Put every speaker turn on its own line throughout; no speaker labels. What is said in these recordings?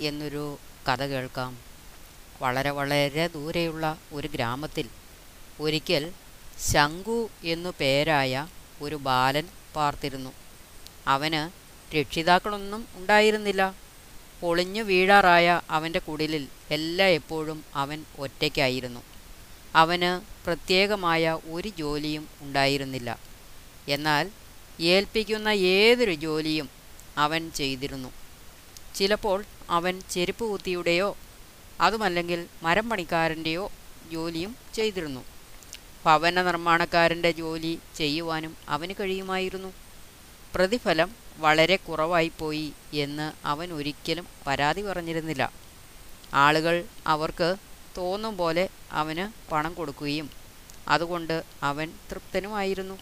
എന്നൊരു കഥ കേൾക്കാം. വളരെ വളരെ ദൂരെയുള്ള ഒരു ഗ്രാമത്തിൽ ഒരിക്കൽ ശങ്കു എന്നു പേരായ ഒരു ബാലൻ പാർത്തിരുന്നു. അവന് രക്ഷിതാക്കളൊന്നും ഉണ്ടായിരുന്നില്ല. പൊളിഞ്ഞു വീഴാറായ അവന്റെ കുടിലിൽ എല്ലാ എപ്പോഴും അവൻ ഒറ്റയ്ക്കായിരുന്നു. അവന് പ്രത്യേകമായ ഒരു ജോലിയും ഉണ്ടായിരുന്നില്ല. എന്നാൽ ഏൽപ്പിക്കുന്ന ഏതൊരു ജോലിയും അവൻ ചെയ്തിരുന്നു. ചിലപ്പോൾ അവൻ ചെരുപ്പ് കുത്തിയുടെയോ അതുമല്ലെങ്കിൽ മരം പണിക്കാരന്റെയോ ജോലിയും ചെയ്തിരുന്നു. ഭവന നിർമ്മാണക്കാരന്റെ ജോലി ചെയ്യുവാനും അവന് കഴിയുമായിരുന്നു. പ്രതിഫലം വളരെ കുറവായിപ്പോയി എന്ന് അവൻ ഒരിക്കലും പരാതി പറഞ്ഞിരുന്നില്ല. ആളുകൾ അവർക്ക് തോന്നും പോലെ അവന് പണം കൊടുക്കുകയും അതുകൊണ്ട് അവൻ തൃപ്തനുമായിരുന്നു.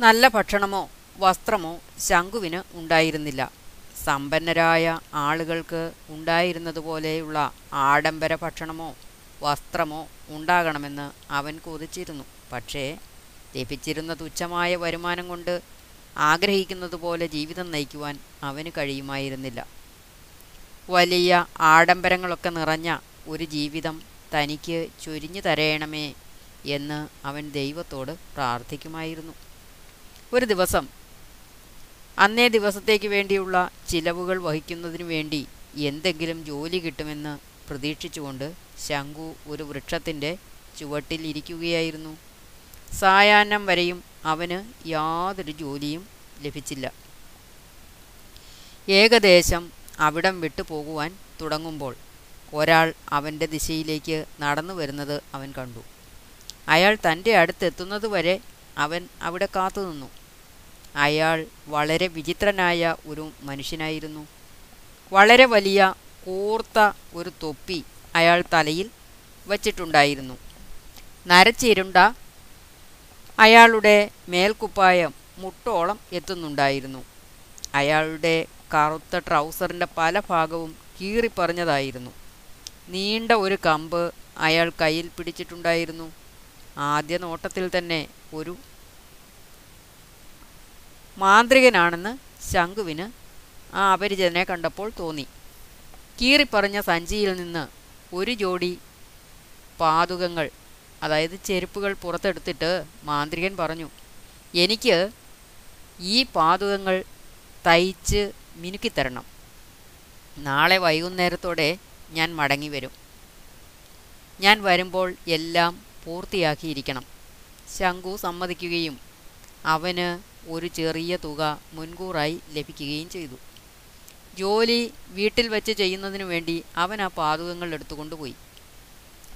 നല്ല ഭക്ഷണമോ വസ്ത്രമോ ശങ്കുവിന് ഉണ്ടായിരുന്നില്ല. സമ്പന്നരായ ആളുകൾക്ക് ഉണ്ടായിരുന്നതുപോലെയുള്ള ആഡംബര ഭക്ഷണമോ വസ്ത്രമോ ഉണ്ടാകണമെന്ന് അവൻ കൊതിച്ചിരുന്നു. പക്ഷേ ലഭിച്ചിരുന്ന തുച്ഛമായ വരുമാനം കൊണ്ട് ആഗ്രഹിക്കുന്നതുപോലെ ജീവിതം നയിക്കുവാൻ അവന് കഴിയുമായിരുന്നില്ല. വലിയ ആഡംബരങ്ങളൊക്കെ നിറഞ്ഞ ഒരു ജീവിതം തനിക്ക് ചൊരിഞ്ഞു തരയണമേ എന്ന് അവൻ ദൈവത്തോട് പ്രാർത്ഥിക്കുമായിരുന്നു. ഒരു ദിവസം അന്നേ ദിവസത്തേക്ക് വേണ്ടിയുള്ള ചിലവുകൾ വഹിക്കുന്നതിനു വേണ്ടി എന്തെങ്കിലും ജോലി കിട്ടുമെന്ന് പ്രതീക്ഷിച്ചുകൊണ്ട് ശംഖു ഒരു വൃക്ഷത്തിന്റെ ചുവട്ടിൽ ഇരിക്കുകയായിരുന്നു. സായാഹ്നം വരെയും അവന് യാതൊരു ജോലിയും ലഭിച്ചില്ല. ഏകദേശം അവിടം വിട്ടു പോകുവാൻ തുടങ്ങുമ്പോൾ ഒരാൾ അവന്റെ ദിശയിലേക്ക് നടന്നു വരുന്നത് അവൻ കണ്ടു. അയാൾ തന്റെ അടുത്തെത്തുന്നതുവരെ അവൻ അവിടെ കാത്തുനിന്നു. അയാൾ വളരെ വിചിത്രനായ ഒരു മനുഷ്യനായിരുന്നു. വളരെ വലിയ കൂർത്ത ഒരു തൊപ്പി അയാൾ തലയിൽ വച്ചിട്ടുണ്ടായിരുന്നു. നരച്ചിരുണ്ട അയാളുടെ മേൽക്കുപ്പായം മുട്ടോളം എത്തുന്നുണ്ടായിരുന്നു. അയാളുടെ കറുത്ത ട്രൗസറിന്റെ പല ഭാഗവും കീറിപ്പറഞ്ഞതായിരുന്നു. നീണ്ട ഒരു കമ്പ് അയാൾ കയ്യിൽ പിടിച്ചിട്ടുണ്ടായിരുന്നു. ആദ്യ നോട്ടത്തിൽ തന്നെ ഒരു മാന്ത്രികനാണെന്ന് ശംഖുവിന് ആ അപരിചിതനെ കണ്ടപ്പോൾ തോന്നി. കീറിപ്പറഞ്ഞ സഞ്ചിയിൽ നിന്ന് ഒരു ജോഡി പാതുകങ്ങൾ അതായത് ചെരുപ്പുകൾ പുറത്തെടുത്തിട്ട് മാന്ത്രികൻ പറഞ്ഞു എനിക്ക് ഈ പാതുകങ്ങൾ തയ്ച്ച് മിനുക്കിത്തരണം. നാളെ വൈകുന്നേരത്തോടെ ഞാൻ മടങ്ങി വരും ഞാൻ വരുമ്പോൾ എല്ലാം പൂർത്തിയാക്കിയിരിക്കണം. ശങ്കു സമ്മതിക്കുകയും അവന് ഒരു ചെറിയ തുക മുൻകൂറായി ലഭിക്കുകയും ചെയ്തു. ജോലി വീട്ടിൽ വെച്ച് ചെയ്യുന്നതിനു വേണ്ടി അവൻ ആ പാതകങ്ങൾ എടുത്തുകൊണ്ടുപോയി.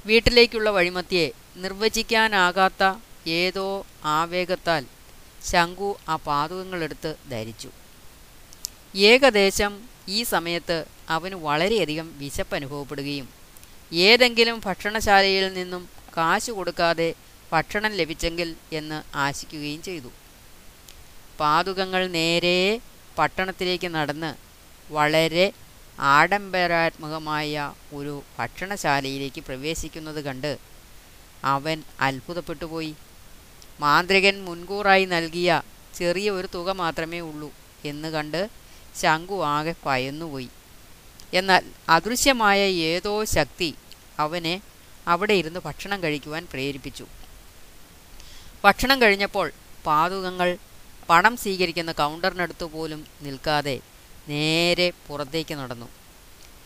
വീട്ടിലേക്കുള്ള വഴിമത്തിയെ നിർവചിക്കാനാകാത്ത ഏതോ ആവേഗത്താൽ ശങ്കു ആ പാതകങ്ങളെടുത്ത് ധരിച്ചു. ഏകദേശം ഈ സമയത്ത് അവന് വളരെയധികം വിശപ്പ് അനുഭവപ്പെടുകയും ഏതെങ്കിലും ഭക്ഷണശാലയിൽ നിന്നും കാശ് കൊടുക്കാതെ ഭക്ഷണം ലഭിച്ചെങ്കിൽ എന്ന് ആശിക്കുകയും ചെയ്തു. പാതുകങ്ങൾ നേരെ പട്ടണത്തിലേക്ക് നടന്ന് വളരെ ആഡംബരാത്മകമായ ഒരു ഭക്ഷണശാലയിലേക്ക് പ്രവേശിക്കുന്നത് കണ്ട് അവൻ അത്ഭുതപ്പെട്ടുപോയി മാന്ത്രികൻ മുൻകൂറായി നൽകിയ ചെറിയ ഒരു തുക മാത്രമേ ഉള്ളൂ എന്ന് കണ്ട് ശംഖു ആകെ പയന്നുപോയി എന്നാൽ അദൃശ്യമായ ഏതോ ശക്തി അവനെ അവിടെ ഇരുന്ന് ഭക്ഷണം കഴിക്കുവാൻ പ്രേരിപ്പിച്ചു. ഭക്ഷണം കഴിഞ്ഞപ്പോൾ പാതുകങ്ങൾ പണം സ്വീകരിക്കുന്ന കൗണ്ടറിനടുത്തു പോലും നിൽക്കാതെ നേരെ പുറത്തേക്ക് നടന്നു.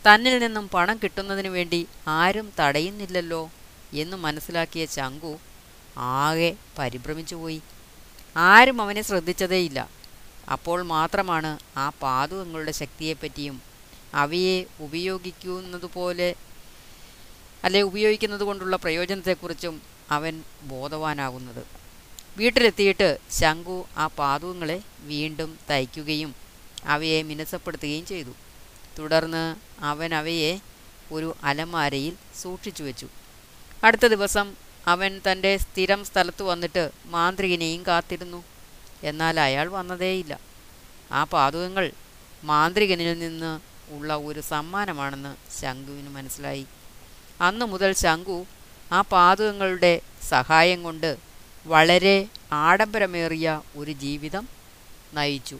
തന്നിൽ നിന്നും പണം കിട്ടുന്നതിന് വേണ്ടി ആരും തടയുന്നില്ലല്ലോ എന്ന് മനസ്സിലാക്കിയ ചങ്കു ആകെ പരിഭ്രമിച്ചുപോയി ആരും അവനെ ശ്രദ്ധിച്ചതേയില്ല. അപ്പോൾ മാത്രമാണ് ആ പാതുകങ്ങളുടെ ശക്തിയെപ്പറ്റിയും അവയെ ഉപയോഗിക്കുന്നതുപോലെ അല്ലെ ഉപയോഗിക്കുന്നത് കൊണ്ടുള്ള പ്രയോജനത്തെക്കുറിച്ചും അവൻ ബോധവാനാകുന്നത്. വീട്ടിലെത്തിയിട്ട് ശംഖു ആ പാതുകങ്ങളെ വീണ്ടും തയ്ക്കുകയും അവയെ മിനുസപ്പെടുത്തുകയും ചെയ്തു. തുടർന്ന് അവൻ അവയെ ഒരു അലമാരയിൽ സൂക്ഷിച്ചു വെച്ചു. അടുത്ത ദിവസം അവൻ തന്റെ സ്ഥിരം സ്ഥലത്ത് വന്നിട്ട് മാന്ത്രികനെയും കാത്തിരുന്നു. എന്നാൽ അയാൾ വന്നതേയില്ല. ആ പാതുകങ്ങൾ മാന്ത്രികനിൽ നിന്ന് ഉള്ള ഒരു സമ്മാനമാണെന്ന് ശംഖുവിന് മനസ്സിലായി. അന്നു മുതൽ ശംഖു ആ പാതുകങ്ങളുടെ സഹായം കൊണ്ട് വളരെ ആഡംബരമേറിയ ഒരു ജീവിതം നയിച്ചു.